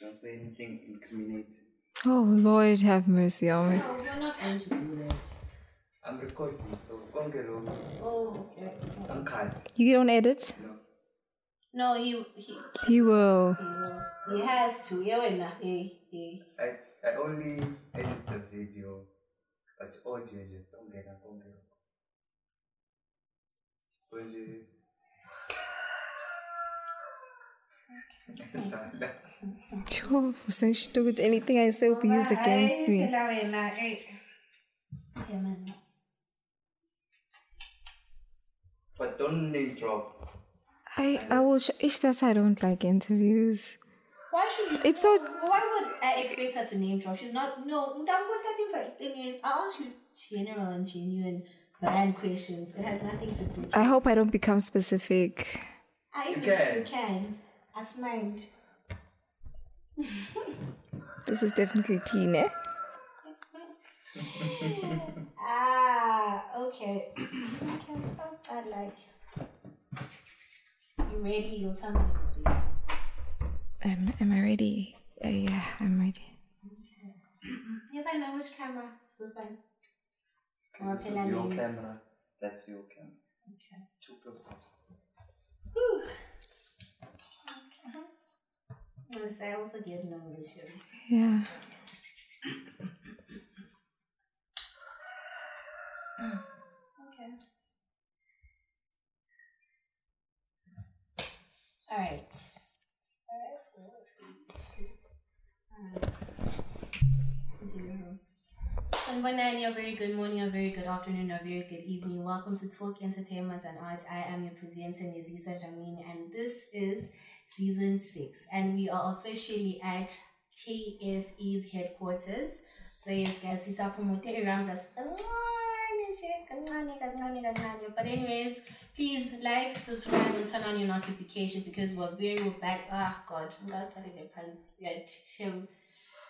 Don't say anything incriminating. Oh Lord, have mercy on me. No, we're not going to do that. I'm recording, so konke lokhu Oh, okay. angikhathi. You don't edit? No. No, he he He will. he, will. he has to. Yeah, wena. Hey, hey. I, I only edit the video, but audio nje tongena konke lokho. So nje Dlala. Sure, so stupid. Anything I say will be used against me. Phela wena, hey. Yeah, man. that's- But don't name drop. I I will. Sh- it's that I don't like interviews. Why should you? It's so- Why would I expect her to name drop? She's not. No, I'm not talking for. Anyways, I'll ask you general and genuine brand questions. It has nothing to do. I hope I don't become specific. I You can. You can. As mind. This is definitely teen, eh? Ah, okay. okay, stop that. Like, you ready? You'll tell me you're. Am, am I ready? Uh, yeah, I'm ready. If I know which camera, it's this one. Or This is your camera. That's your camera. Okay. Two close-ups. Whew. Yes, I also get you. Yeah. Okay. All right. Zero. Sanbanani, a very good morning, a very good afternoon, a very good evening. Welcome to Talk Entertainment and Arts. I am your presenter, Yazisa Jamini, and this is season six. And we are officially at TFE's headquarters. So yes, guys, this sisaphumute around us. But anyways, please like, subscribe, and turn on your notification because we're very we're back. Ah God, phansi. Yet, shem.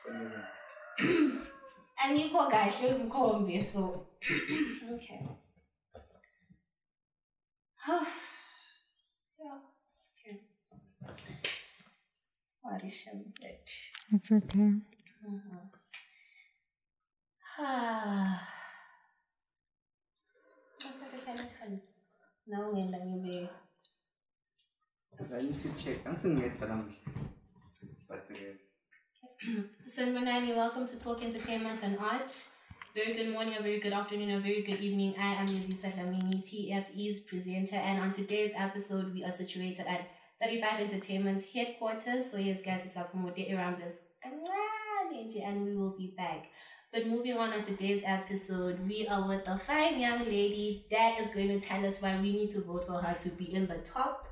Angikho kahle umkhombe so okay. yeah. Okay. Sorry, shem. Yet. It's okay. Ah. Ngasithathele phansi. Nawe ngenda ngibe I need to check. Angithi ngiyedwa namuhla. But uh, Sanbanani, welcome to Talk Entertainment and Art. Very good morning, a very good afternoon, a very good evening. I am Yazisa Lamini, TFE's presenter, and on today's episode, we are situated at 35 Entertainment's headquarters. So, yes, guys, it's from around us, and we will be back. But moving on on today's episode, we are with a fine young lady that is going to tell us why we need to vote for her to be in the top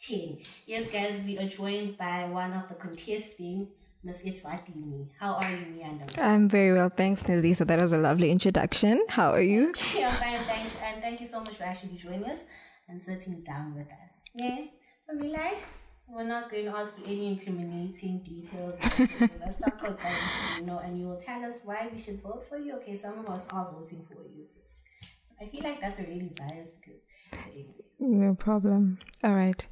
10. Yes, guys, we are joined by one of the contesting, Miss Eswatini. How are you, Miyanda? I'm very well, thanks, Nazli. So that was a lovely introduction. How are you? yeah, fine, thank you. and thank you so much for actually joining us and sitting down with us. Yeah, so relax. We're not going to ask you any incriminating details. Let's not go down, you know, and you will tell us why we should vote for you. Okay, some of us are voting for you, but I feel like that's already biased because, anyways. No problem. All right.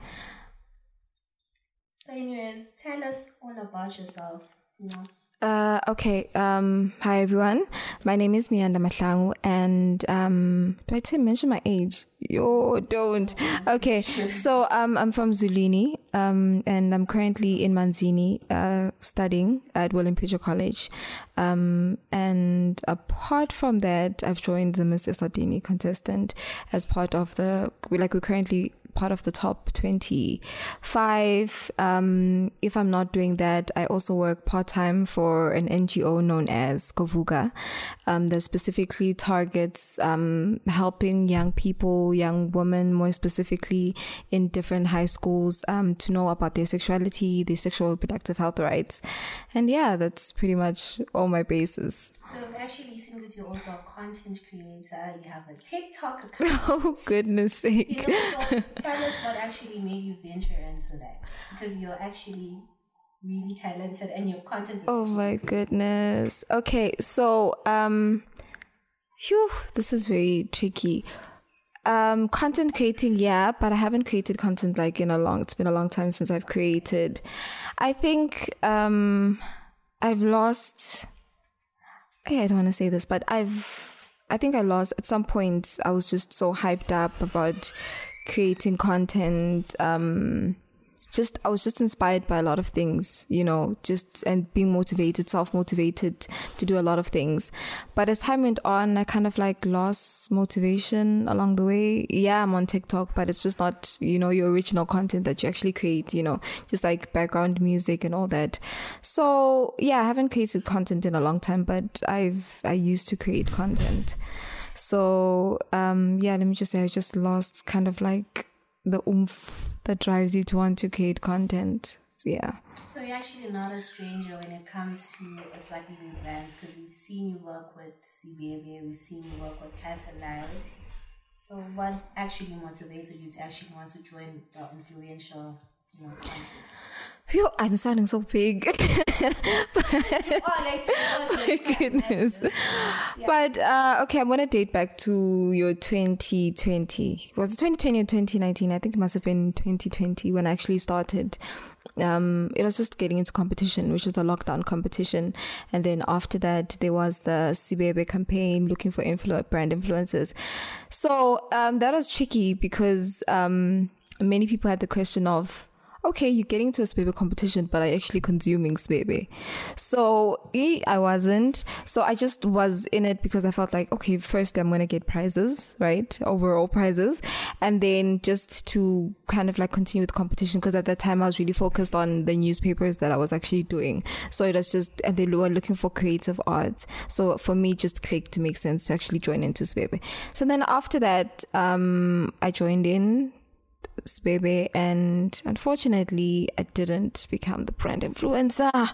So, anyways, tell us all about yourself. You know. Uh, okay. Um, hi everyone. My name is Miyanda Mahlangu, and um, do I say mention my age? Yo, don't. Okay. So um, I'm from Zulini, um, and I'm currently in Manzini, uh, studying at William Pitcher College. Um, and apart from that, I've joined the Miss Eswatini contestant as part of the like we're currently part of the top 25. Um, if I'm not doing that, I also work part time for an NGO known as Kovuga um, that specifically targets um, helping young people, young women, more specifically in different high schools, um, to know about their sexuality, their sexual reproductive health rights. And yeah, that's pretty much all my bases. So actually that you're also a content creator. You have a TikTok account. Oh, goodness sake. You know, so tell us what actually made you venture into that because you're actually really talented and your content. Oh my goodness. Okay, so um phew, this is very tricky. Um, content creating, yeah, but I haven't created content like in a long. It's been a long time since I've created. I think um, I've lost. I don't want to say this, but I've. I think I lost at some point. I was just so hyped up about creating content. Um, just I was just inspired by a lot of things, you know, just and being motivated, self motivated to do a lot of things. But as time went on, I kind of like lost motivation along the way. Yeah, I'm on TikTok, but it's just not, you know, your original content that you actually create, you know, just like background music and all that. So yeah, I haven't created content in a long time, but I've I used to create content. So um yeah, let me just say I just lost kind of like the oomph that drives you to want to create content. Yeah. So you're actually not a stranger when it comes to a slightly new brands because we've seen you work with CBAB, we've seen you work with Cats Lions. So what actually motivated you to actually want to join the influential, you know, contest? Yo, I'm sounding so big. oh, like, oh, my goodness. Yeah. But uh, okay, I'm gonna date back to your 2020. Was it 2020 or 2019? I think it must have been 2020 when I actually started. Um, it was just getting into competition, which is the lockdown competition, and then after that there was the CBAB campaign looking for influ- brand influencers. So um, that was tricky because um, many people had the question of okay, you're getting to a Sibebe competition, but I actually consuming Sibebe. So I wasn't. So I just was in it because I felt like, okay, first I'm gonna get prizes, right? Overall prizes, and then just to kind of like continue with competition because at that time I was really focused on the newspapers that I was actually doing. So it was just, and they were looking for creative arts. So for me, just clicked to make sense to actually join into Sibebe. So then after that, um, I joined in baby and unfortunately I didn't become the brand influencer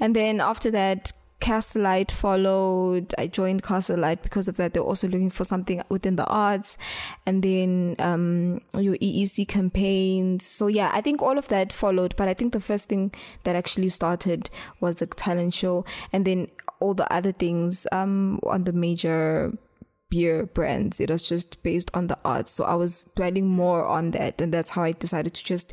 and then after that Castle Lite followed. I joined Castle Lite because of that. They're also looking for something within the arts, and then um, your EEC campaigns. So yeah, I think all of that followed. But I think the first thing that actually started was the talent show, and then all the other things um, on the major beer brands. It was just based on the arts. So I was dwelling more on that. And that's how I decided to just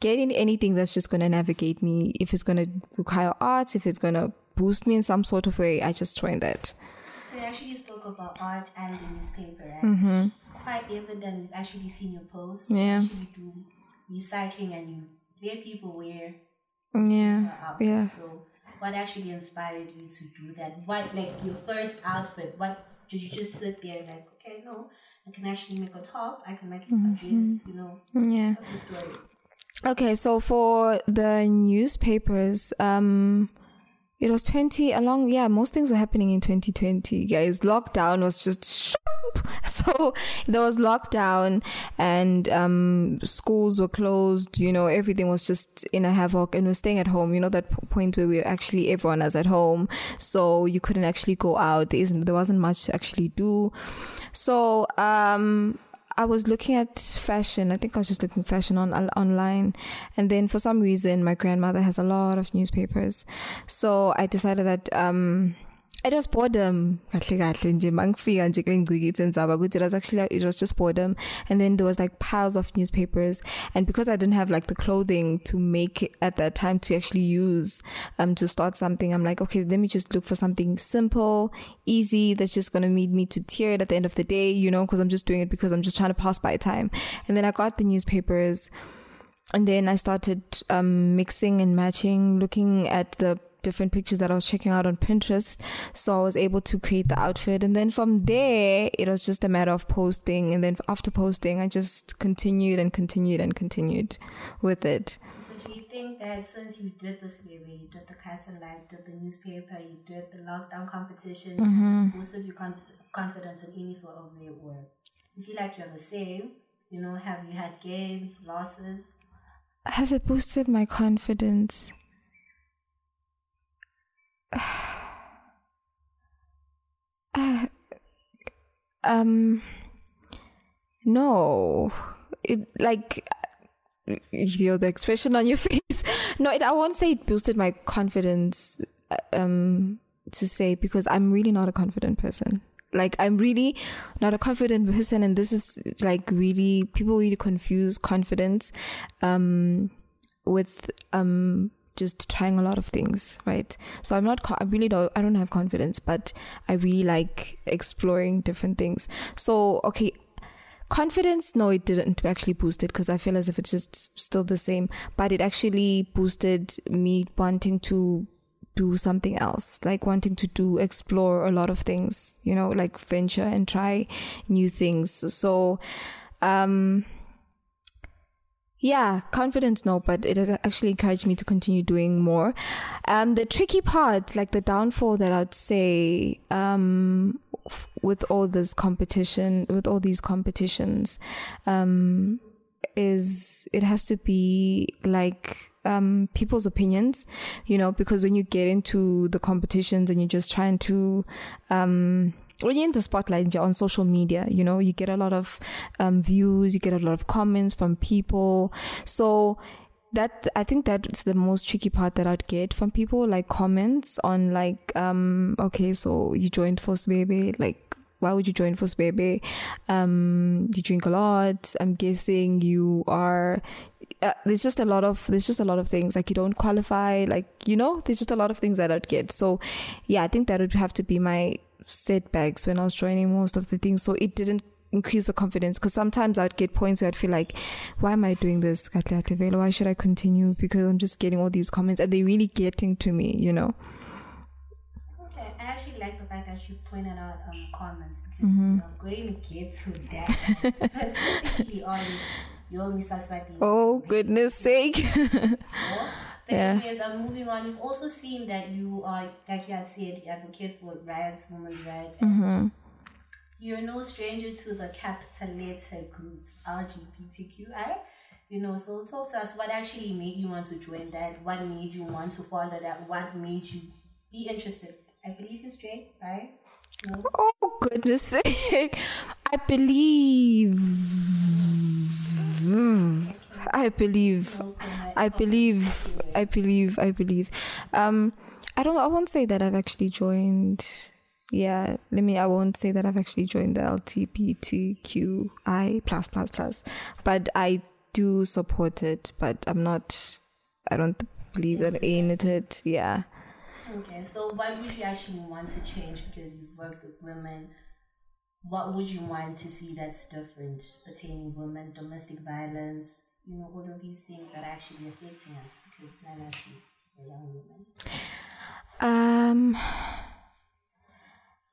get in anything that's just going to navigate me. If it's going to require arts, if it's going to boost me in some sort of way, I just joined that. So you actually spoke about art and the newspaper, right? Mm-hmm. It's quite evident we've actually seen your posts. Yeah. You actually do recycling and you let people wear yeah. Yeah. So what actually inspired you to do that? What like your first outfit? What did you just sit there like, okay, no, I can actually make a top, I can make mm-hmm. a dress, you know? Yeah. That's the story. Okay, so for the newspapers, um, it was 20 along, yeah, most things were happening in 2020, guys. Lockdown was just so there was lockdown and um, schools were closed you know everything was just in a havoc and we're staying at home. You know that point where we actually everyone is at home so you couldn't actually go out. There isn't there wasn't much to actually do. So um I was looking at fashion. I think I was just looking fashion on online, and then for some reason, my grandmother has a lot of newspapers, so I decided that um, it was boredom. Kahle kahle nje mangifika nje kule ngcikithe ndzaba ukuthi it was actually it was just boredom. And then there was like piles of newspapers. And because I didn't have like the clothing to make at that time to actually use um to start something I'm like okay let me just look for something simple easy that's just going to lead me to tear it at the end of the day you know because I'm just doing it because I'm just trying to pass by time. And then I got the newspapers. And then I started um, mixing and matching, looking at the different pictures that I was checking out on Pinterest. So I was able to create the outfit. And then from there, it was just a matter of posting. And then after posting, I just continued and continued and continued with it. So do you think that since you did this way, where you did the casting live, did the newspaper, you did the lockdown competition, mm-hmm. boosted your conf- confidence in any sort of way or you feel like you're the same? You know, have you had gains, losses? Has it boosted my confidence? Uh, um no. It like you know the expression on your face. No it, i won't say it boosted my confidence um to say because i'm really not a confident person. Like I'm really not a confident person, and this is like really people really confuse confidence um, with um, just trying a lot of things, right? So I'm not, I really don't, I don't have confidence, but I really like exploring different things. So okay, confidence no it didn't actually boost it because i feel as if it's just still the same but it actually boosted me wanting to do something else like wanting to do explore a lot of things you know like venture and try new things so um yeah confidence no but it has actually encouraged me to continue doing more. Um the tricky part like the downfall that i'd say um f- with all this competition with all these competitions um is it has to be like um people's opinions you know because when you get into the competitions and you're just trying to um when you're in the spotlight you're on social media, you know, you get a lot of um, views, you get a lot of comments from people. So that I think that's the most tricky part that I'd get from people, like comments on like, um, okay, so you joined Force Baby, like why would you join Force Baby? Um, you drink a lot. I'm guessing you are. Uh, there's just a lot of there's just a lot of things like you don't qualify. Like you know, there's just a lot of things that I'd get. So, yeah, I think that would have to be my setbacks when I was joining most of the things. So it didn't increase the confidence because sometimes I'd get points where I'd feel like, why am I doing this? Why should I continue? Because I'm just getting all these comments and they're really getting to me, you know? Okay, I actually like the fact that you pointed out um, comments because I'm going to get to that specifically on your Miss Eswatini. Oh, goodness sake. But Yeah. anyways, I'm moving on. You've also seen that you are, like you had said, you advocate for rights, women's rights. And mm-hmm. You're no stranger to the capital letter group LGBTQI. You know, so talk to us. What actually made you want to join that? What made you want to follow that? What made you be interested? I believe you're straight, right? No. oh, goodness sake. I believe. Hmm. I believe. I believe, I believe, I believe. Um, I don't. I won't say that I've actually joined. Yeah, let me. I won't say that I've actually joined the LGBTQI plus plus plus, but I do support it. But I'm not. I don't believe that in it. Yeah. Okay, so why would you actually want to change because you've worked with women? What would you want to see that's different pertaining women, domestic violence, you know, all of these things that are actually affecting us because now see the young women. Um.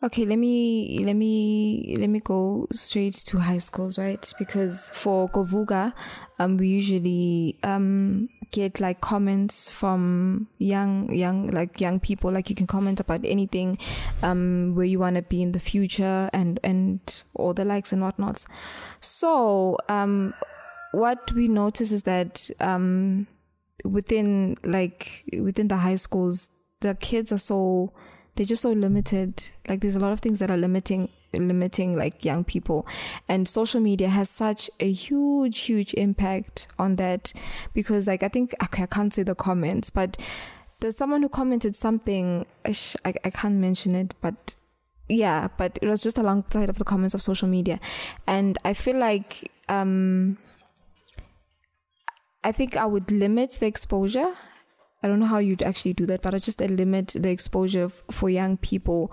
Okay, let me let me let me go straight to high schools, right? Because for Kovuga, um, we usually um get like comments from young young like young people. Like you can comment about anything, um, where you want to be in the future and and all the likes and whatnots. So um, what we notice is that um within like within the high schools the kids are so they're just so limited. Like there's a lot of things that are limiting limiting like young people. And social media has such a huge huge impact on that because like i think okay, i can't say the comments but there's someone who commented something ish, I, I can't mention it but yeah but it was just alongside of the comments of social media. And i feel like um I think I would limit the exposure. I don't know how you'd actually do that, but I just limit the exposure f- for young people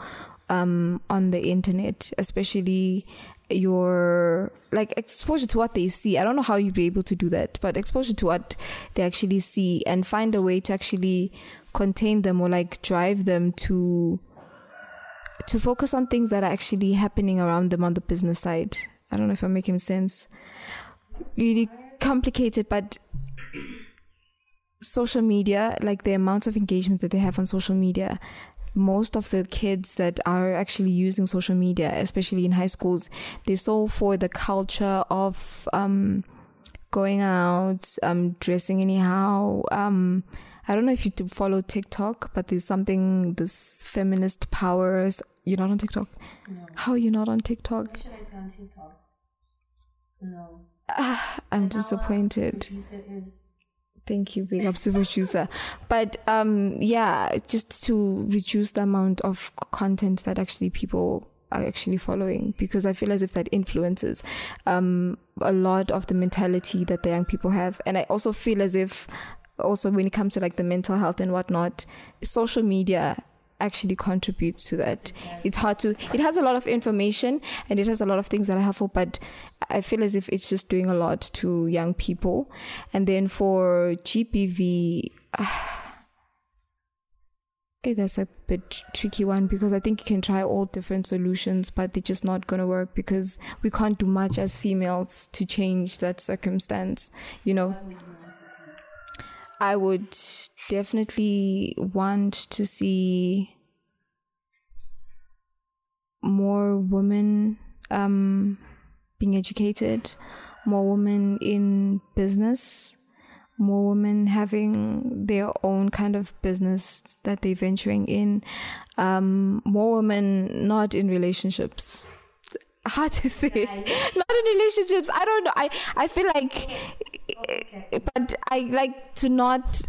um, on the internet, especially your like exposure to what they see. I don't know how you'd be able to do that, but exposure to what they actually see and find a way to actually contain them or like drive them to to focus on things that are actually happening around them on the business side. I don't know if I'm making sense. Really complicated, but social media, like the amount of engagement that they have on social media, most of the kids that are actually using social media, especially in high schools, they're so for the culture of um, going out, um, dressing anyhow. Um, I don't know if you follow TikTok, but there's something this feminist powers. You're not on TikTok. No. How are you not on TikTok? What should I be on TikTok? No. I'm disappointed. Thank you, big up to producer. But um, yeah, just to reduce the amount of content that actually people are actually following because I feel as if that influences um, a lot of the mentality that the young people have. And I also feel as if also when it comes to like the mental health and whatnot, social media actually contributes to that. It's hard to it has a lot of information and it has a lot of things that are helpful, but I feel as if it's just doing a lot to young people. And then for GBV eh, that's a bit tricky one because I think you can try all different solutions, but they're just not going to work because we can't do much as females to change that circumstance, you know. What would you want to see? I would definitely want to see more women um, being educated, more women in business, more women having their own kind of business that they're venturing in, um, more women not in relationships. Hard to say. Not in relationships. I don't know. I, I feel like Okay. but I like to not,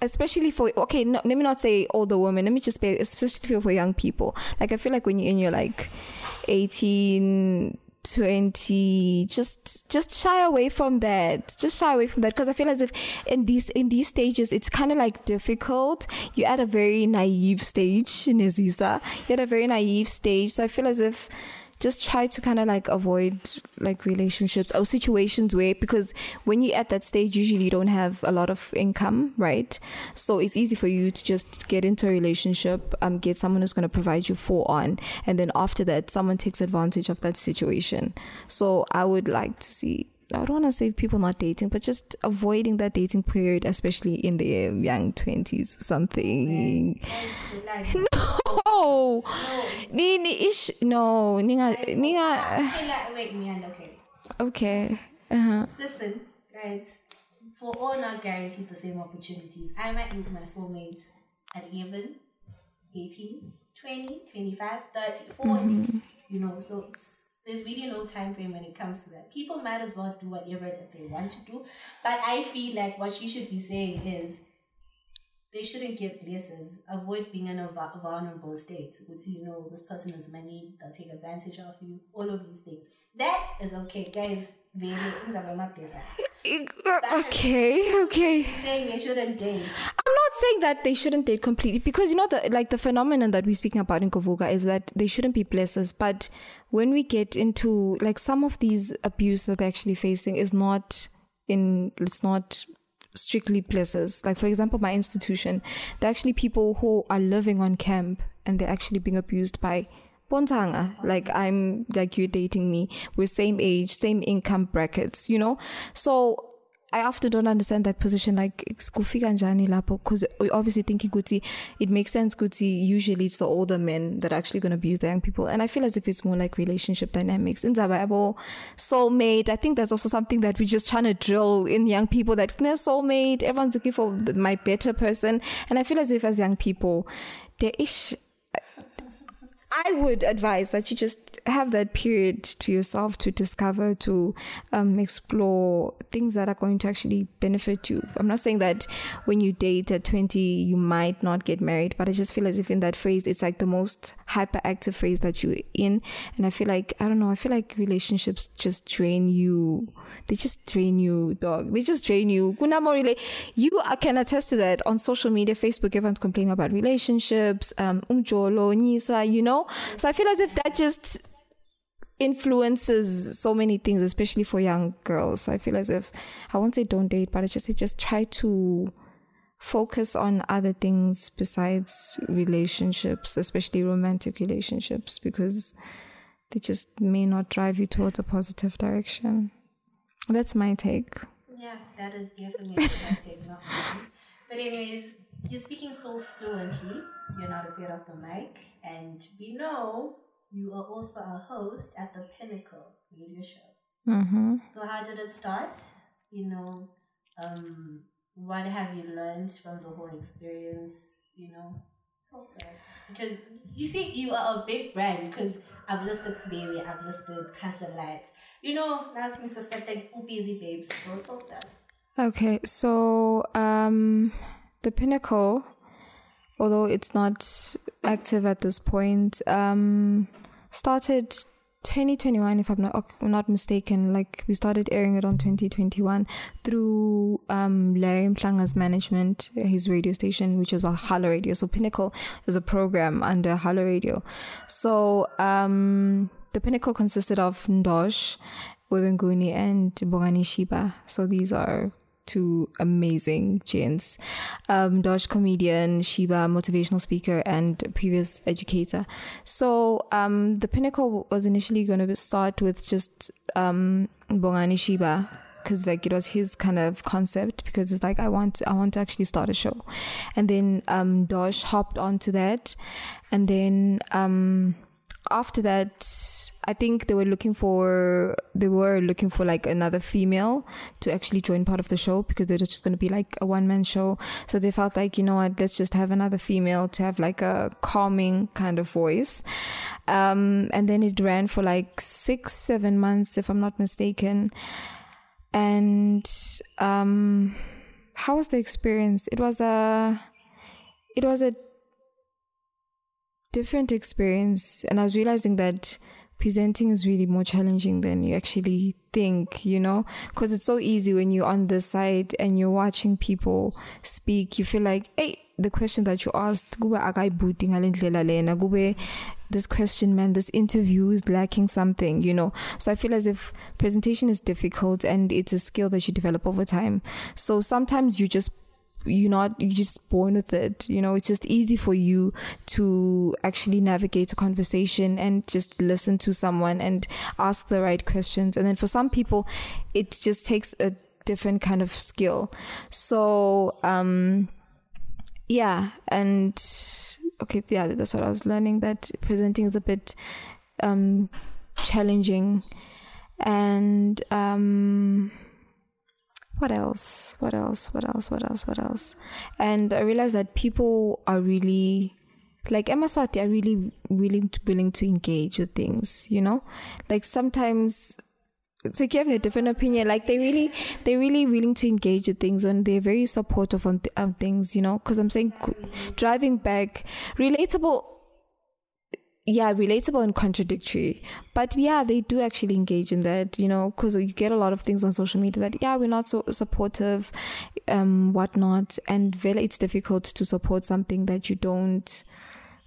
especially for okay. No, let me not say older women. Let me just say, especially for young people. Like I feel like when you're in your like 18, 20, just just shy away from that. Just shy away from that because I feel as if in these in these stages it's kind of like difficult. You're at a very naive stage in Aziza. You're at a very naive stage, so I feel as if just try to kind of like avoid like relationships or situations where because when you're at that stage usually you don't have a lot of income right? So it's easy for you to just get into a relationship um get someone who's going to provide you full on and then after that someone takes advantage of that situation. So i would like to see I don't want to say people not dating, but just avoiding that dating period, especially in the um, young twenties, something. Guys, good luck. Oh, No. Nini ish no ninga ninga Okay, uh. wait, me okay. okay. Uh-huh. Listen, guys, for all not guaranteed the same opportunities, I might meet my soulmate at 11, 18, 20, 25, 30, 40. Mm-hmm. You know, so it's, there's really no time frame when it comes to that. People might as well do whatever that they want to do. But I feel like what she should be saying is they shouldn't get blessings. Avoid being in a vu- vulnerable state. Which you know this person is money, they'll take advantage of you, all of these things. That is okay, guys. Very ngizaba amabhesa. Okay, okay. Saying they shouldn't date. I'm not saying that they shouldn't date completely because you know the like the phenomenon that we're speaking about in Kovuga is that they shouldn't be blessers. But when we get into like some of these abuse that they're actually facing is not in it's not strictly places. Like for example, my institution, they're actually people who are living on camp and they're actually being abused by Bontanga. Ah. Like I'm like you're dating me. We're same age, same income brackets, you know? So I often don't understand that position like kufika njani lapho because obviously thinking kuti it makes sense kuti usually it's the older men that are actually going to abuse the young people and I feel as if it's more like relationship dynamics in Zababo soulmate I think that's also something that we're just trying to drill in young people that no soulmate everyone's looking for my better person and I feel as if as young people there is I would advise that you just have that period to yourself to discover, to um, explore things that are going to actually benefit you. I'm not saying that when you date at 20, you might not get married, but I just feel as if in that phase, it's like the most hyperactive phase that you're in. And I feel like, I don't know, I feel like relationships just drain you. They just drain you, dog. They just drain you. You can attest to that on social media, Facebook, everyone's complaining about relationships, um, you know? So I feel as if that just influences so many things, especially for young girls. So I feel as if I won't say don't date, but I just say just try to focus on other things besides relationships, especially romantic relationships, because they just may not drive you towards a positive direction. That's my take. Yeah, that is definitely a take. But anyways, you're speaking so fluently. You're not afraid of the mic, and we know you are also a host at the Pinnacle Radio Show. Mm-hmm. So how did it start? You know, um, what have you learned from the whole experience? You know, talk to us because you see, you are a big brand. Because I've listed Sberry, I've listed Castle Lights. You know, that's Mr. Septic, busy babes. So talk to us. Okay, so um, the Pinnacle, although it's not active at this point, um, started 2021 if i'm not not mistaken like we started airing it on 2021 through um larry mtlanga's management his radio station which is a Hala radio. So pinnacle is a program under Hala radio. So um the pinnacle consisted of ndosh webenguni and bongani shiba. So these are two amazing gents. Um, Dosh comedian, Shiba motivational speaker, and previous educator. So um, the pinnacle was initially going to start with just um, Bongani Shiba because like it was his kind of concept because it's like I want I want to actually start a show, and then um, Dosh hopped onto that, and then um, after that i think they were looking for they were looking for like another female to actually join part of the show because they're just going to be like a one man show. So they felt like you know what let's just have another female to have like a calming kind of voice. Um, and then it ran for like six seven months if i'm not mistaken. And um, how was the experience? It was a it was a different experience and i was realizing that presenting is really more challenging than you actually think you know? Because it's so easy when you're on the side and you're watching people speak you feel like hey the question that you asked this question man this interview is lacking something you know? So i feel as if presentation is difficult and it's a skill that you develop over time. So sometimes you just you're not you're just born with it you know? It's just easy for you to actually navigate a conversation and just listen to someone and ask the right questions. And then for some people it just takes a different kind of skill. So um yeah and okay yeah that's what i was learning that presenting is a bit um challenging. And um what else? What else? What else? What else? What else? And I realized that people are really like emaSwati are really willing to willing to engage with things, you know? Like sometimes it's like you have a different opinion. Like they really, they're really willing to engage with things, and they're very supportive on, th- on things, you know. Because I'm saying, driving back, relatable yeah, relatable and contradictory. But yeah, they do actually engage in that, you know, because you get a lot of things on social media that, yeah, we're not so supportive, um, whatnot. And really, it's difficult to support something that you don't,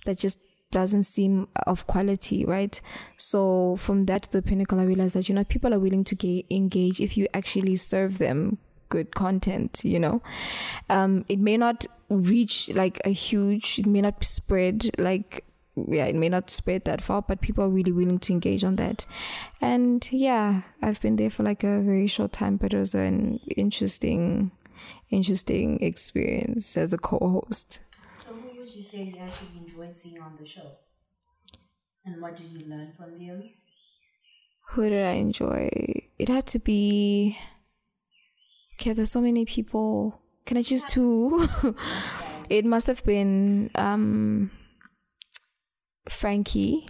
that just doesn't seem of quality, right? So from that to the pinnacle, I realized that, you know, people are willing to ga- engage if you actually serve them good content, you know. Um, it may not reach like a huge, it may not spread like yeah, it may not spread that far, but people are really willing to engage on that. And yeah, I've been there for like a very short time, but it was an interesting, interesting experience as a co-host. So, who would you say you actually enjoyed seeing on the show, and what did you learn from them? Who did I enjoy? It had to be. Okay, there's so many people. Can I choose two? it must have been um Frankie,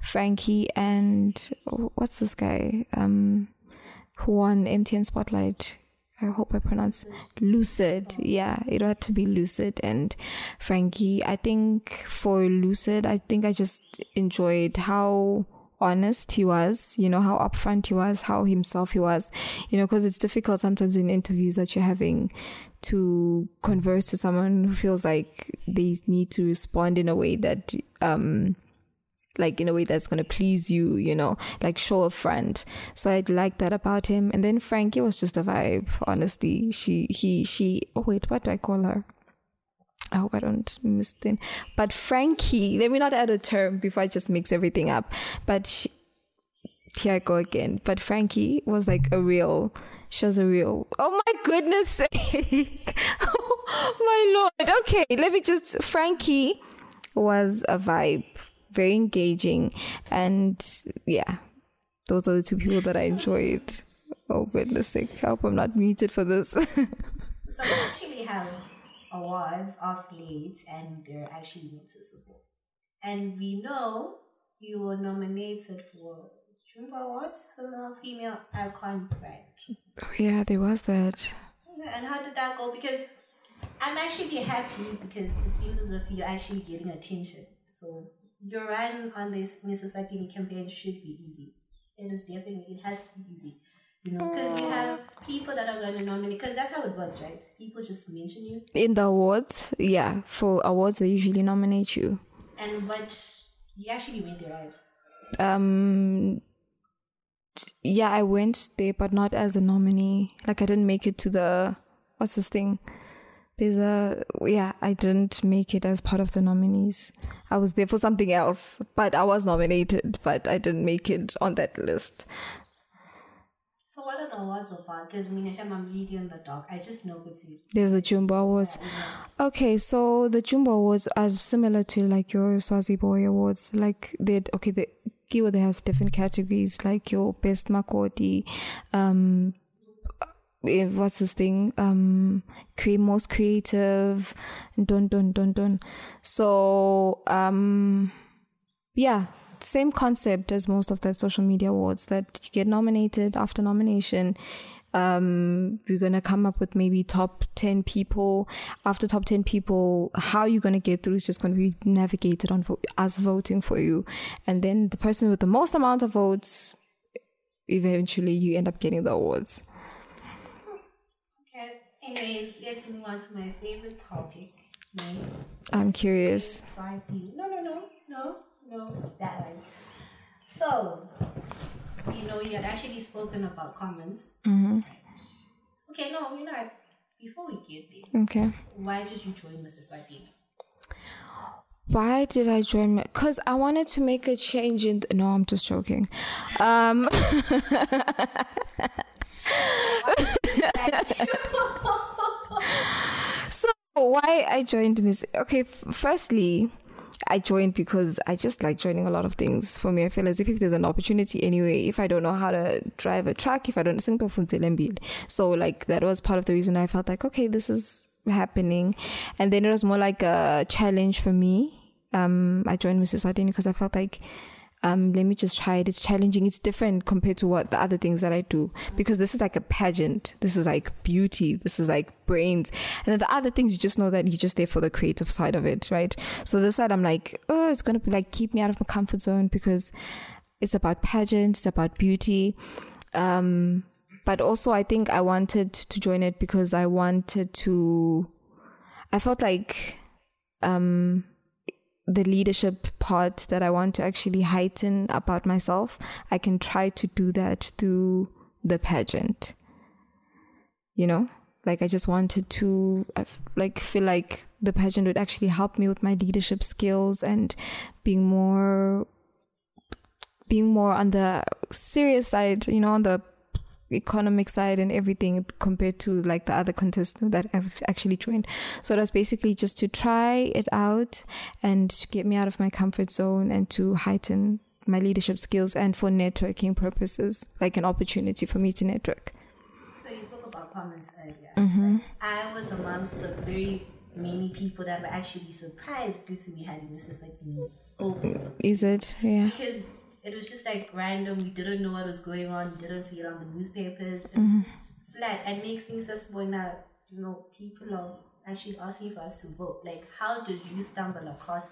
Frankie, and what's this guy? Um, who won MTN Spotlight? I hope I pronounce Lucid. Yeah, it had to be Lucid and Frankie. I think for Lucid, I think I just enjoyed how honest he was, you know, how upfront he was, how himself he was, you know, because it's difficult sometimes in interviews that you're having to converse to someone who feels like they need to respond in a way that um like in a way that's gonna please you, you know, like show a friend. So I'd like that about him. And then Frankie was just a vibe, honestly. She he she oh wait, what do I call her? I hope I don't miss it. But Frankie, let me not add a term before I just mix everything up. But she, here I go again. But Frankie was like a real she was a real. Oh my goodness sake. oh my lord. Okay, let me just. Frankie was a vibe, very engaging. And yeah, those are the two people that I enjoyed. Oh goodness sake. I hope I'm not muted for this. so we actually have awards of late and they're actually noticeable. And we know you were nominated for Awards for the female icon brand. Oh yeah, there was that. And how did that go? Because I'm actually happy because it seems as if you're actually getting attention. So your run on this Mrs. Sakini campaign should be easy. It is definitely, it has to be easy. You know, because you have people that are going to nominate, because that's how it works, right? People just mention you. In the awards, yeah, for awards they usually nominate you. And but you actually went the right? Um, yeah, I went there, but not as a nominee. Like I didn't make it to the what's this thing? There's a yeah, I didn't make it as part of the nominees. I was there for something else, but I was nominated, but I didn't make it on that list. So what are the awards about? Because I mean, I'm reading the doc. I just know what's it. There's the Jumbo Awards. Okay, so the Jumbo Awards are similar to like your Swazi Boy Awards. Like they okay, keyword they have different categories like your best makoti, um, eh, what's this thing? Um, create most creative, dun dun dun dun. So um, yeah, same concept as most of the social media awards that you get nominated after nomination um we're gonna come up with maybe top 10 people after top 10 people how you're gonna get through is just gonna be navigated on vo- us voting for you and then the person with the most amount of votes eventually you end up getting the awards Okay. Anyways, let's move on to my favorite topic. I'm curious No, no, no, no, no. It's that one. So, you know, you had actually spoken about comments. Mm-hmm. Okay, no, you know, what? before we get there, okay why did you join Mrs. ID? why did I join? Because I wanted to make a change in. no, I'm just joking. Um, so why I joined Miss? Okay, f- firstly, I joined because I just like joining a lot of things. For me, I feel as if if there's an opportunity anyway, if I don't know how to drive a truck, if I don't sing to so like that was part of the reason I felt like okay, this is happening, and then it was more like a challenge for me. Um, I joined Mrs. Sardini because I felt like um, let me just try it. It's challenging. It's different compared to what the other things that I do because this is like a pageant. This is like beauty. This is like brains. And then the other things, you just know that you're just there for the creative side of it, right? So this side, I'm like, oh, it's going to be like keep me out of my comfort zone because it's about pageants, it's about beauty. Um, but also, I think I wanted to join it because I wanted to, I felt like, um, the leadership part that I want to actually heighten about myself, I can try to do that through the pageant. You know, like I just wanted to like feel like the pageant would actually help me with my leadership skills and being more being more on the serious side, you know, on the economic side and everything compared to like the other contestants that I've actually joined. So that's basically just to try it out and to get me out of my comfort zone and to heighten my leadership skills and for networking purposes, like an opportunity for me to network. So you spoke about comments earlier. Mm-hmm. I was amongst the very many people that were actually surprised due to me having Mrs. ID open. Is it? Yeah. because it was just like random. We didn't know what was going on. We didn't see it on the newspapers. It Mm-hmm. flat. And next thing is when uh, you know people are actually asking for us to vote. Like, how did you stumble across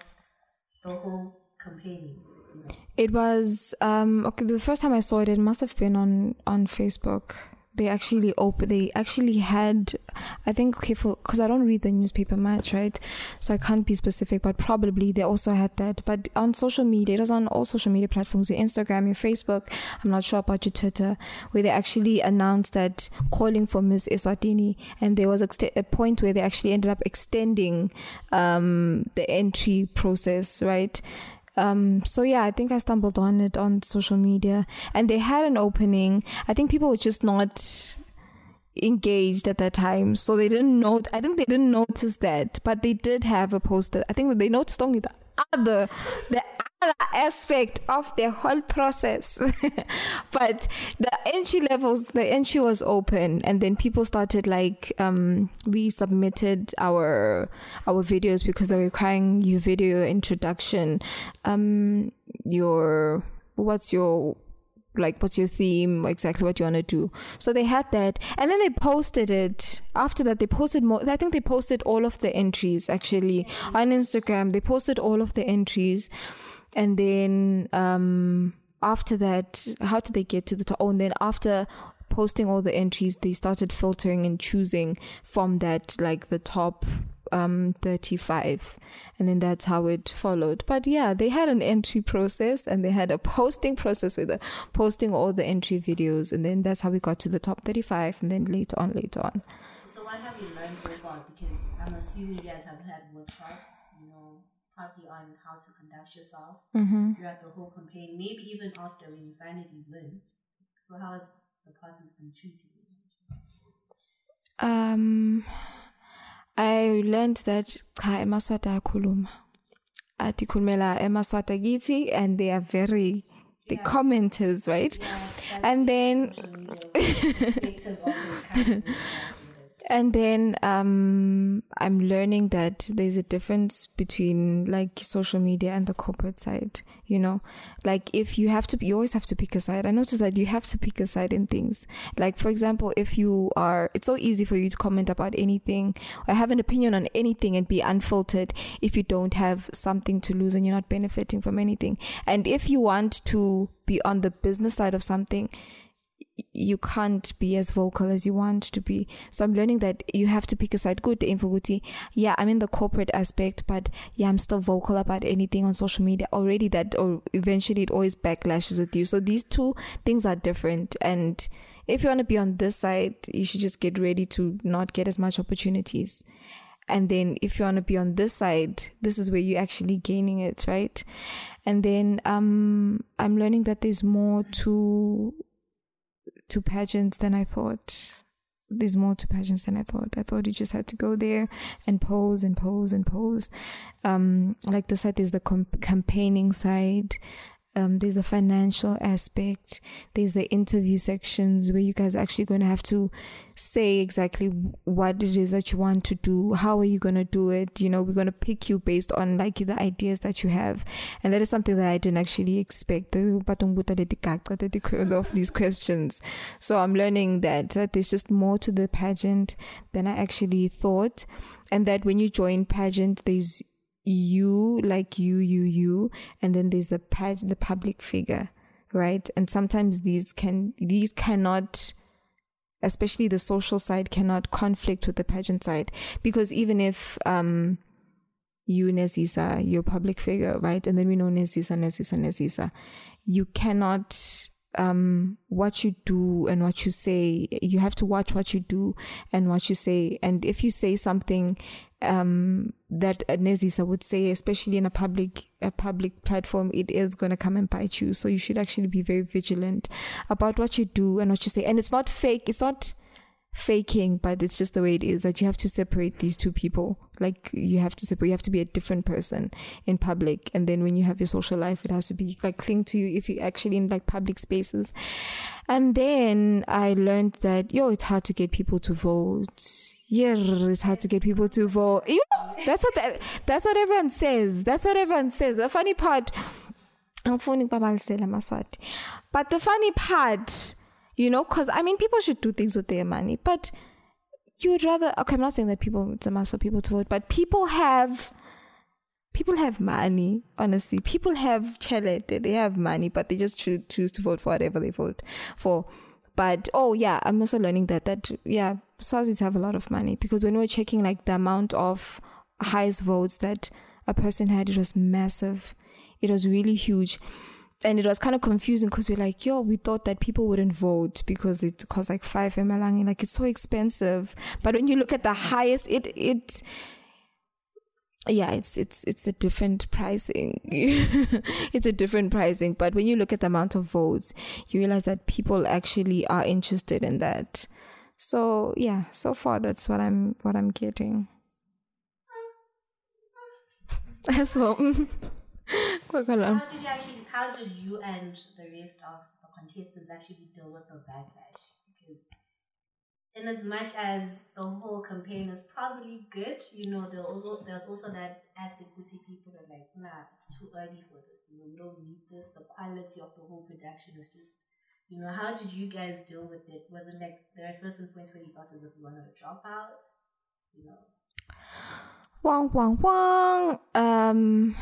the whole campaigning? You know? It was um okay. The first time I saw it, it must have been on on Facebook. They actually open. They actually had, I think okay for because I don't read the newspaper much, right? So I can't be specific, but probably they also had that. But on social media, it was on all social media platforms, your Instagram, your Facebook. I'm not sure about your Twitter, where they actually announced that calling for Miss Eswatini, and there was a point where they actually ended up extending um the entry process, right? Um so yeah i think i stumbled on it on social media. And they had an opening. I think people were just not engaged at that time. So they didn't know i think they didn't notice that. But they did have a poster. I think they noticed only the other the other aspect of the whole process. But the entry levels the entry was open and then people started like um we submitted our our videos because they were requiring your video introduction. Um your what's your like what's your theme exactly what you want to do so they had that and then they posted it after that they posted more i think they posted all of the entries actually on instagram they posted all of the entries and then um, after that, how did they get to the top? Oh, and then after posting all the entries, they started filtering and choosing from that, like the top um 35 and then that's how it followed but yeah they had an entry process and they had a posting process with the posting all the entry videos and then that's how we got to the top 35 and then later on later on So what have you learned so far? Because I'm assuming you guys have had workshops, you know, probably on how to conduct yourself mm-hmm. throughout the whole campaign, maybe even after when you finally win. So how has the process been treating you? Um, I learned that cha emaswati ayakhuluma. Athi khulumela emaswati akithi and they are very the commenters, right? Yeah, And then and then um I'm learning that there's a difference between like social media and the corporate side, you know? Like if you have to you always have to pick a side. I noticed that you have to pick a side in things. Like for example, if you are it's so easy for you to comment about anything or have an opinion on anything and be unfiltered if you don't have something to lose and you're not benefiting from anything. And if you want to be on the business side of something, you can't be as vocal as you want to be. So I'm learning that you have to pick a side. Good infoguti. Yeah, I'm in the corporate aspect, but yeah, I'm still vocal about anything on social media already that or eventually it always backlashes with you. So these two things are different. And if you want to be on this side, you should just get ready to not get as much opportunities. And then if you want to be on this side, this is where you're actually gaining it, right? And then um I'm learning that there's more to to pageants than I thought. There's more to pageants than I thought. I thought you just had to go there and pose and pose and pose. Um, like the side, there's the com- campaigning side. Um, there's the financial aspect. There's the interview sections where you guys actually going to have to say exactly what it is that you want to do. How are you going to do it? You know, we're going to pick you based on like the ideas that you have. And that is something that I didn't actually expect. of these questions. So I'm learning that, that there's just more to the pageant than I actually thought. And that when you join pageant, there's you, like you, you, you, and then there's the page, the public figure, right? And sometimes these can, these cannot, especially the social side cannot conflict with the pageant side because even if, um, you Nezisa, your public figure, right? And then we know Nezisa, Nezisa, Nezisa. You cannot um what you do and what you say. You have to watch what you do and what you say. And if you say something um that Nezisa would say especially in a public a public platform it is going to come and bite you. So you should actually be very vigilant about what you do and what you say. And it's not fake it's not faking but it's just the way it is that you have to separate these two people like you have to separate you have to be a different person in public. And then when you have your social life it has to be like cling to you if you're actually in like public spaces. And then i learned that yo it's hard to get people to vote. Yeah it's hard to get people to vote. You know, that's what that's what everyone says. That's what everyone says. The funny part but the funny part you know because i mean people should do things with their money but you would rather okay i'm not saying that people it's a must for people to vote but people have people have money honestly. People have chelete they have money but they just choo- choose to vote for whatever they vote for. But oh yeah i'm also learning that that yeah swazis have a lot of money because when we we're checking like the amount of highest votes that a person had it was massive. It was really huge and it was kind of confusing because we're like, yo, we thought that people wouldn't vote because it costs like five ml, like it's so expensive. But when you look at the highest, it it yeah, it's it's it's a different pricing. it's a different pricing. But when you look at the amount of votes, you realize that people actually are interested in that. So yeah, so far that's what I'm what I'm getting. As well. How did you actually? How did you and the rest of the contestants actually deal with the backlash? Because, in as much as the whole campaign is probably good, you know, there also there's also that aspect with people are like, nah, it's too early for this. You know, we don't need this. The quality of the whole production is just, you know, how did you guys deal with it? Was it like there are certain points where you felt as if you wanted to drop out? You know. Wang wang wang. Um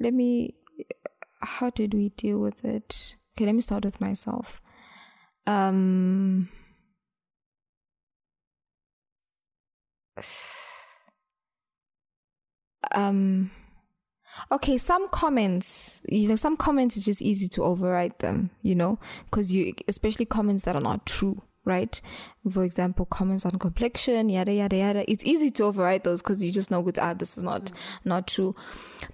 let me how did we deal with it? Okay let me start with myself. Um um okay some comments you know some comments is just easy to override them you know because you especially comments that are not true right? For example comments on complexion yada yada yada. It's easy to override those because you just know good ah this is not mm-hmm. not true.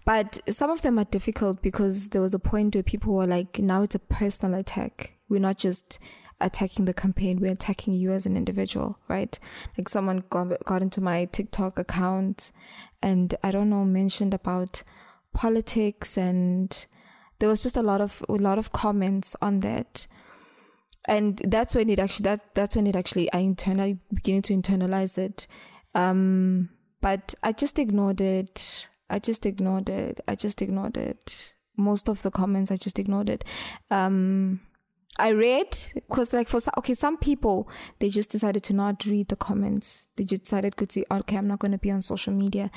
But some of them are difficult because there was a point where people were like now it's a personal attack. We're not just attacking the campaign we're attacking you as an individual right? Like someone got, got into my tiktok account and i don't know mentioned about politics and there was just a lot of a lot of comments on that and that's when it actually that that's when it actually i internally beginning to internalize it. Um but i just ignored it. I just ignored it. I just ignored it. Most of the comments i just ignored it. Um I read because like for okay some people they just decided to not read the comments. They just decided to say okay I'm not going to be on social media.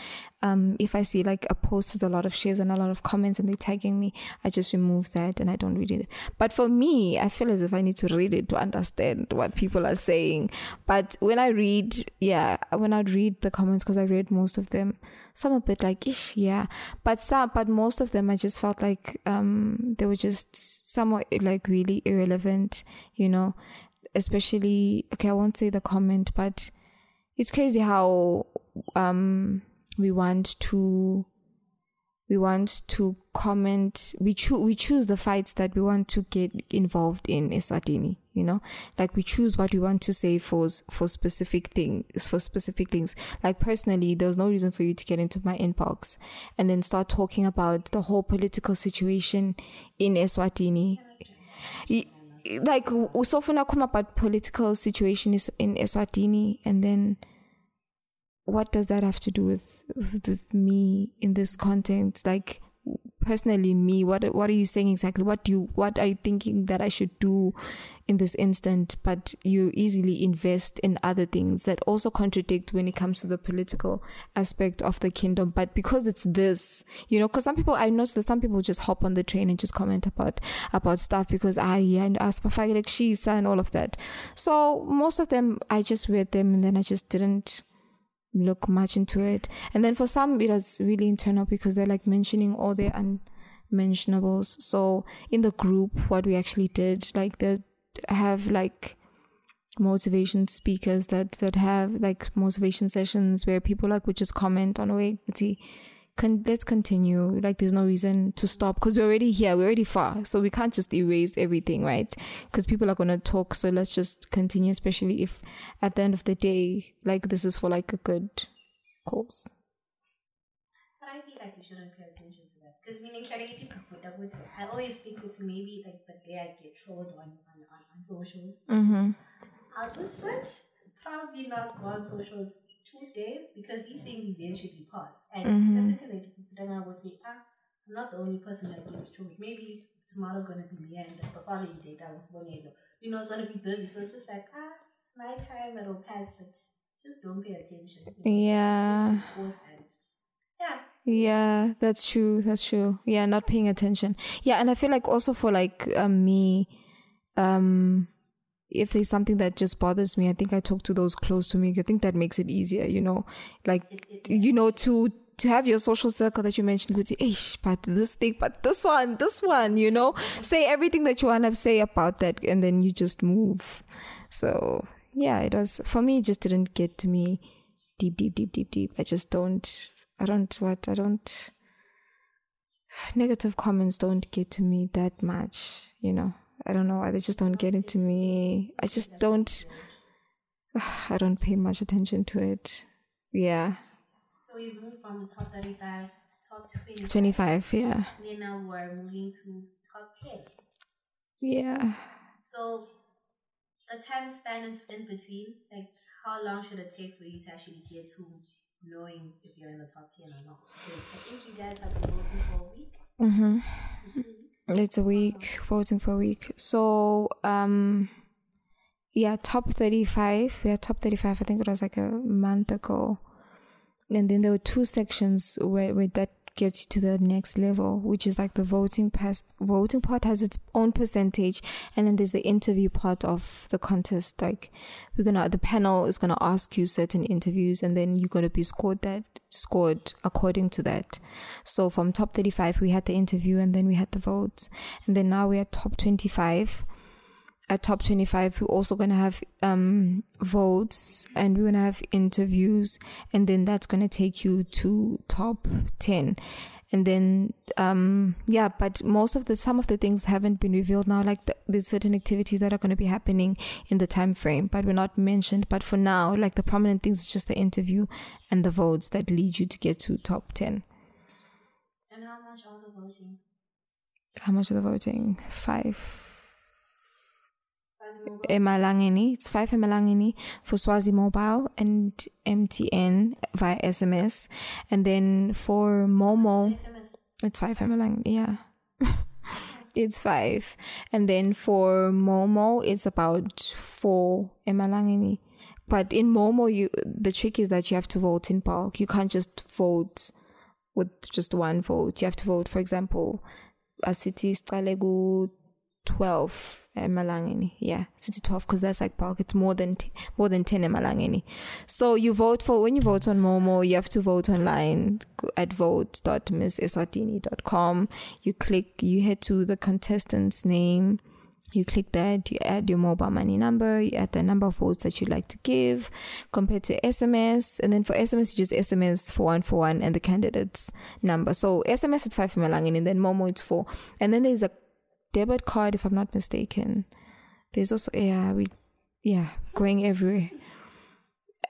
Um if I see like a post has a lot of shares and a lot of comments and they're tagging me I just remove that and I don't read it. But for me I feel as if I need to read it to understand what people are saying. But when I read yeah when I read the comments because I read most of them some a bit like ish, yeah. But some, but most of them, I just felt like um they were just somewhat like really irrelevant, you know. Especially, okay, I won't say the comment, but it's crazy how um we want to we want to comment we choose we choose the fights that we want to get involved in Eswatini you know? Like we choose what we want to say for for specific things for specific things. Like personally there was no reason for you to get into my inbox and then start talking about the whole political situation in Eswatini. Like usofuna come about political situation in Eswatini and then what does that have to do with, with, me in this context? Like personally, me, what what are you saying exactly? What do you what are you thinking that I should do in this instant? But you easily invest in other things that also contradict when it comes to the political aspect of the kingdom. But because it's this, you know, because some people I noticed that some people just hop on the train and just comment about about stuff because ah, I yeah, and ask like she's and all of that. So most of them I just read them and then I just didn't look much into it. And then for some, it was really internal because they're like mentioning all their unmentionables. So in the group, what we actually did, like they have like motivation speakers that that have like motivation sessions where people like would just comment on a way con- let's continue. Like, there's no reason to stop because we're already here, we're already far. So we can't just erase everything, right? Because people are going to talk. So let's just continue, especially if at the end of the day, like, this is for like a good cause. But I feel like we shouldn't pay attention to that. Because meaning, I always think it's maybe like the day I get trolled on, on, on, on socials. Mm-hmm. I'll just search, probably not go on socials two days because these things eventually pass. And mm-hmm. second thing I would say, ah, I'm not the only person that gets trolled. Maybe tomorrow's gonna be me and the following day that was one year You know, it's gonna be busy. So it's just like, ah, it's my time, it'll pass, but just don't pay attention. You know? Yeah. yeah. Yeah, that's true. That's true. Yeah, not paying attention. Yeah, and I feel like also for like um, me, um, if there's something that just bothers me, I think I talk to those close to me. I think that makes it easier, you know, like, you know, to, to have your social circle that you mentioned, good ish, but this thing, but this one, this one, you know, say everything that you want to say about that, and then you just move. So yeah, it was for me. It just didn't get to me deep, deep, deep, deep, deep. I just don't. I don't what I don't. Negative comments don't get to me that much, you know. I don't know why they just don't get into me. I just don't. I don't pay much attention to it. Yeah. So we moved from the top 35 to top 25. 25, yeah. Then now we're moving to top 10. Yeah. So the time span in between, like how long should it take for you to actually get to knowing if you're in the top 10 or not? Because I think you guys have been voting for a week. Mm-hmm. It's a week, voting for a week. So, um, yeah, top 35. We had top 35, I think it was like a month ago. And then there were two sections where, where that gets you to the next level, which is like the voting pass. Voting part has its own percentage, and then there's the interview part of the contest. Like we're gonna, the panel is gonna ask you certain interviews, and then you're gonna be scored that scored according to that. So from top 35, we had the interview, and then we had the votes, and then now we're at top 25 at top 25 we're also going to have um votes and we're going to have interviews and then that's going to take you to top 10 and then um yeah but most of the some of the things haven't been revealed now like the, there's certain activities that are going to be happening in the time frame but we're not mentioned but for now like the prominent things is just the interview and the votes that lead you to get to top 10 And how much are the voting? how much of the voting five? Emalangeni. It's five Emalangeni for Swazi Mobile and MTN via SMS. And then for Momo, it's five Emalangeni. Yeah. it's five. And then for Momo, it's about four Emalangeni. But in Momo, you the trick is that you have to vote in bulk. You can't just vote with just one vote. You have to vote, for example, a city 12 emalangeni. Yeah city 12 because that's like bulk. It's more than t- more than 10 emalangeni. So you vote for when you vote on momo you have to vote online at vote.misseswatini.com you click you head to the contestant's name. You click that you add your mobile money number you add the number of votes that you'd like to give compared to sms and then for sms you just sms for one for one and the candidate's number. So sms it's five emalangeni and then momo it's four. And then there's a debit card if i'm not mistaken. There's also yeah we yeah going everywhere.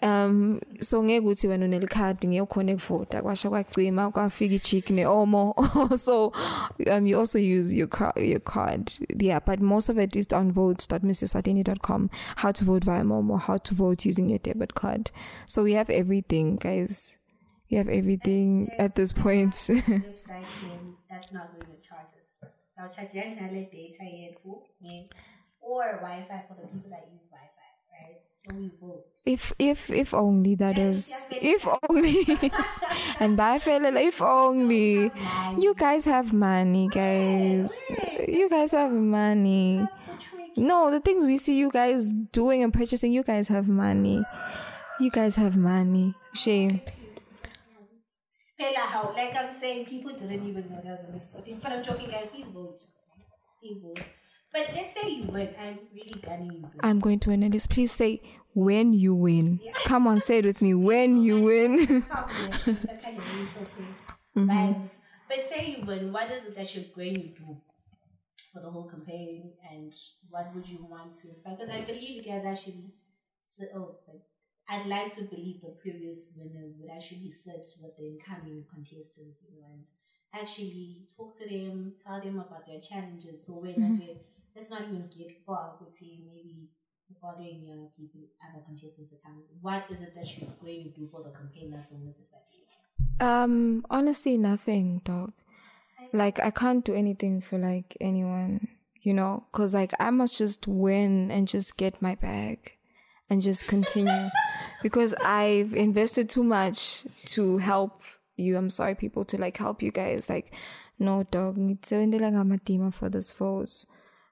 Um so ngeke uthi wena unelikhadi ngeke ukhona ukuvota kwasha kwacima kwafika ijik ne-omo. So um you also use your your card. Yeah but most of it is on vote.misseswatini.com how to vote via momo how to vote using your debit card. So we have everything guys. We have everything at this point. That's not going to charge us. They'll charge you internet data me or Wi-Fi for the people that use Wi-Fi, right? So we vote. If if if only that is if only. And by fella if only. You guys have money guys. you guys have money. No the things we see you guys doing and purchasing you guys have money. You guys have money. Shame Pela how like I'm saying, people didn't even know there was a Mississippi. But I'm joking, guys. Please vote. Please vote. But let's say you win. I'm really gunning you. Good. I'm going to win this please say when you win come on say it with me when you win Top of this, it's a kind of really okay vibes. But say you win, what is it that you're going to do for the whole campaign, and what would you want to inspire? Because I believe you guys actually. sit- Oh, but I'd like to believe the previous winners would actually sit with the incoming contestants, you know, and actually talk to them, tell them about their challenges. So when I did, let's not even get far. I would say maybe the following year, people, other contestants are coming. What is it that you're going to do for the campaign that's this side? um honestly nothing dog like i can't do anything for like anyone you know because like i must just win and just get my bag and just continue because i've invested too much to help you. I'm sorry people to like help you guys. Like no dog ngitsebentela ngamadima for this votes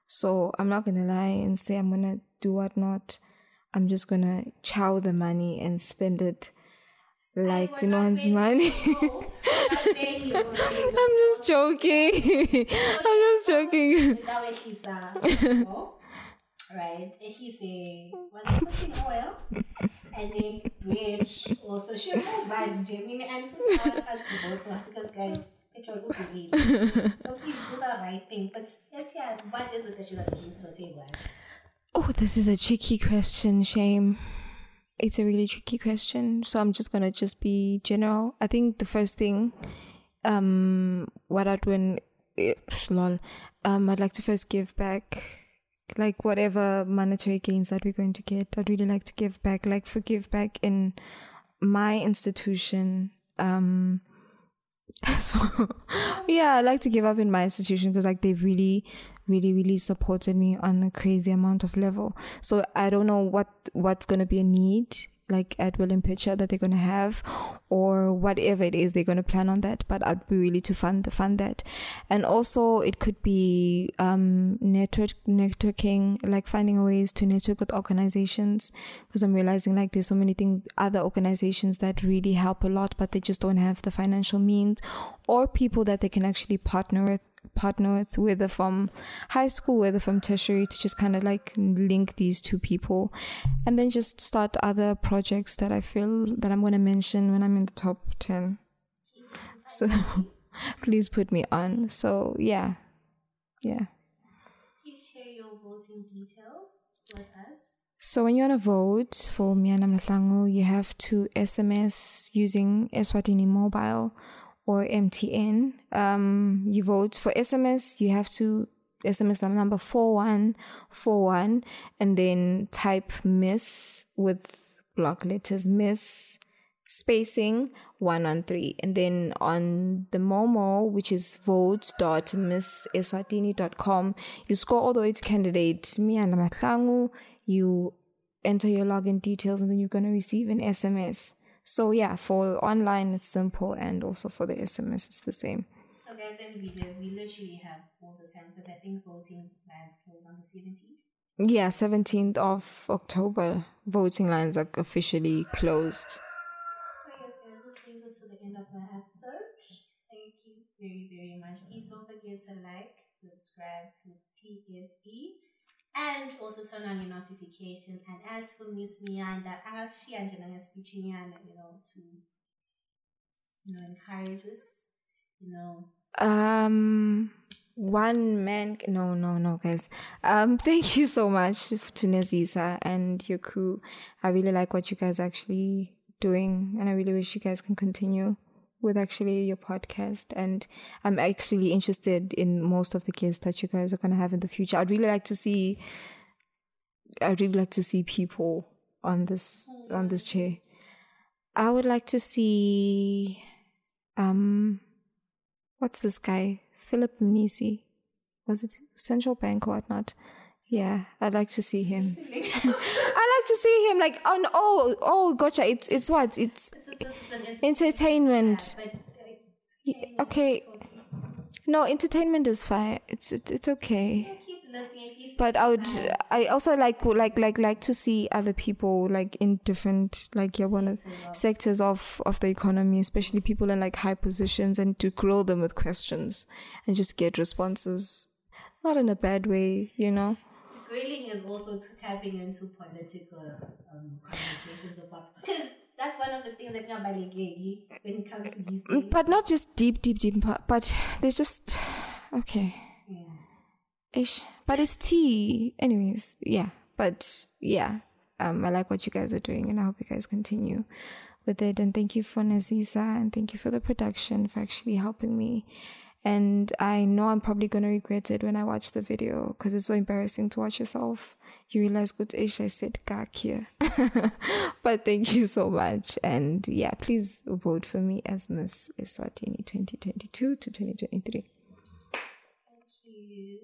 so i'm not gonna lie and say i'm gonna do what not i'm just gonna chow the money and spend it like no one's money. I'm just joking. I'm just joking. Ehlisa uh, oh, right. Ehlise was it cooking oil and then bread also she has vibes. Jamie and us to vote for because guys petrol will be so please do the right thing. But let's hear what is it that you're going to use the table Oh, this is a tricky question, Shame. It's a really tricky question. So I'm just gonna just be general. I think the first thing, um, what I'd win, eh, lol, um, I'd like to first give back, like whatever monetary gains that we're going to get. I'd really like to give back, like for give back in my institution. Um, so yeah, I like to give up in my institution because like they've really, really, really supported me on a crazy amount of level. So I don't know what what's gonna be a need like at William Pitcher that they're gonna have, or whatever it is they're gonna plan on that. But I'd be really to fund the fund that, and also it could be um network networking, like finding ways to network with organizations, because I'm realizing like there's so many things other organizations that really help a lot, but they just don't have the financial means, or people that they can actually partner with partner with, whether from high school, whether from tertiary, to just kind of like link these two people and then just start other projects that I feel that I'm going to mention when I'm in the top 10. So please put me on. So yeah. Yeah. Please share your voting details with us. So when you want to vote for Miyanda Mahlangu, you have to SMS using Eswatini Mobile or MTN. Um, you vote for SMS, you have to SMS number 4141 and then type miss with block letters miss spacing 113 and then on the momo which is vote.misseswatini.com you scroll all the way to candidate. Me and you enter your login details and then you're going to receive an sms so yeah, for online it's simple, and also for the SMS it's the same. So guys, then we we literally have all the same because I think voting lines close on the seventeenth. Yeah, seventeenth of October, voting lines are officially closed. So yes, guys, this brings us to the end of my episode. Thank you very very much. Please don't forget to like, subscribe to TFE and also turn on your notification. And as for Miss Miyanda, angashiya nje nangespeech nyana, you know, to you know encourage us, you know. Um one man no no no guys um thank you so much to Nazisa and your crew i really like what you guys actually doing and i really wish you guys can continue with actually your podcast and I'm actually interested in most of the guests that you guys are going to have in the future. I'd really like to see I'd really like to see people on this on this chair. I would like to see um what's this guy? Philip Mnisi. Was it Central Bank or whatnot? Yeah, I'd like to see him. I to see him like oh, on oh oh gotcha. It's it's what it's, it's, it's entertainment. Yeah, okay, no entertainment is fine. It's it's, it's okay. But I would I also like like like like to see other people like in different like yeah one of sectors of of the economy, especially people in like high positions, and to grill them with questions and just get responses. Not in a bad way, you know grilling is also tapping into political um, conversations about because that's one of the things that like when it comes to these things. But not just deep, deep, deep, but there's just okay. Yeah. Ish. But it's tea. Anyways, yeah. But yeah. Um, I like what you guys are doing and I hope you guys continue with it. And thank you for Nazisa and thank you for the production for actually helping me and I know I'm probably going to regret it when I watch the video because it's so embarrassing to watch yourself. You realize, good ish, I said gak here. but thank you so much. And yeah, please vote for me as Miss Eswatini 2022 to 2023. Thank you.